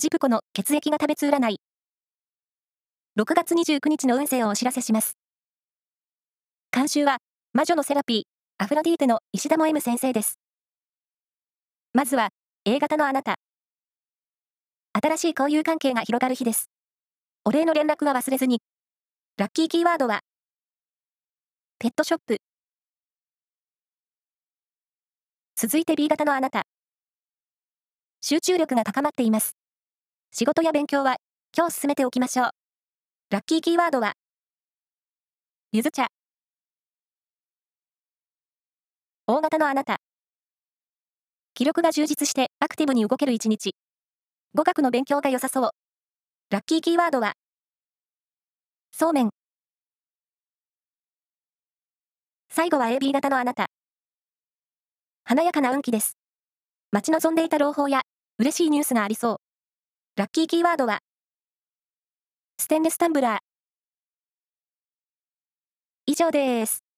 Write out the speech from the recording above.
ジプコの血液が食べつ占い。6月29日の運勢をお知らせします。監修は、魔女のセラピー、アフロディーテの石田も M 先生です。まずは、A 型のあなた。新しい交友関係が広がる日です。お礼の連絡は忘れずに。ラッキーキーワードは、ペットショップ。続いて B 型のあなた。集中力が高まっています。仕事や勉強は今日進めておきましょう。ラッキーキーワードは、ゆず茶。大型のあなた。気力が充実してアクティブに動ける一日。語学の勉強が良さそう。ラッキーキーワードは、そうめん。最後は AB 型のあなた。華やかな運気です。待ち望んでいた朗報や嬉しいニュースがありそう。ラッキーキーワードは、ステンレスタンブラー。以上です。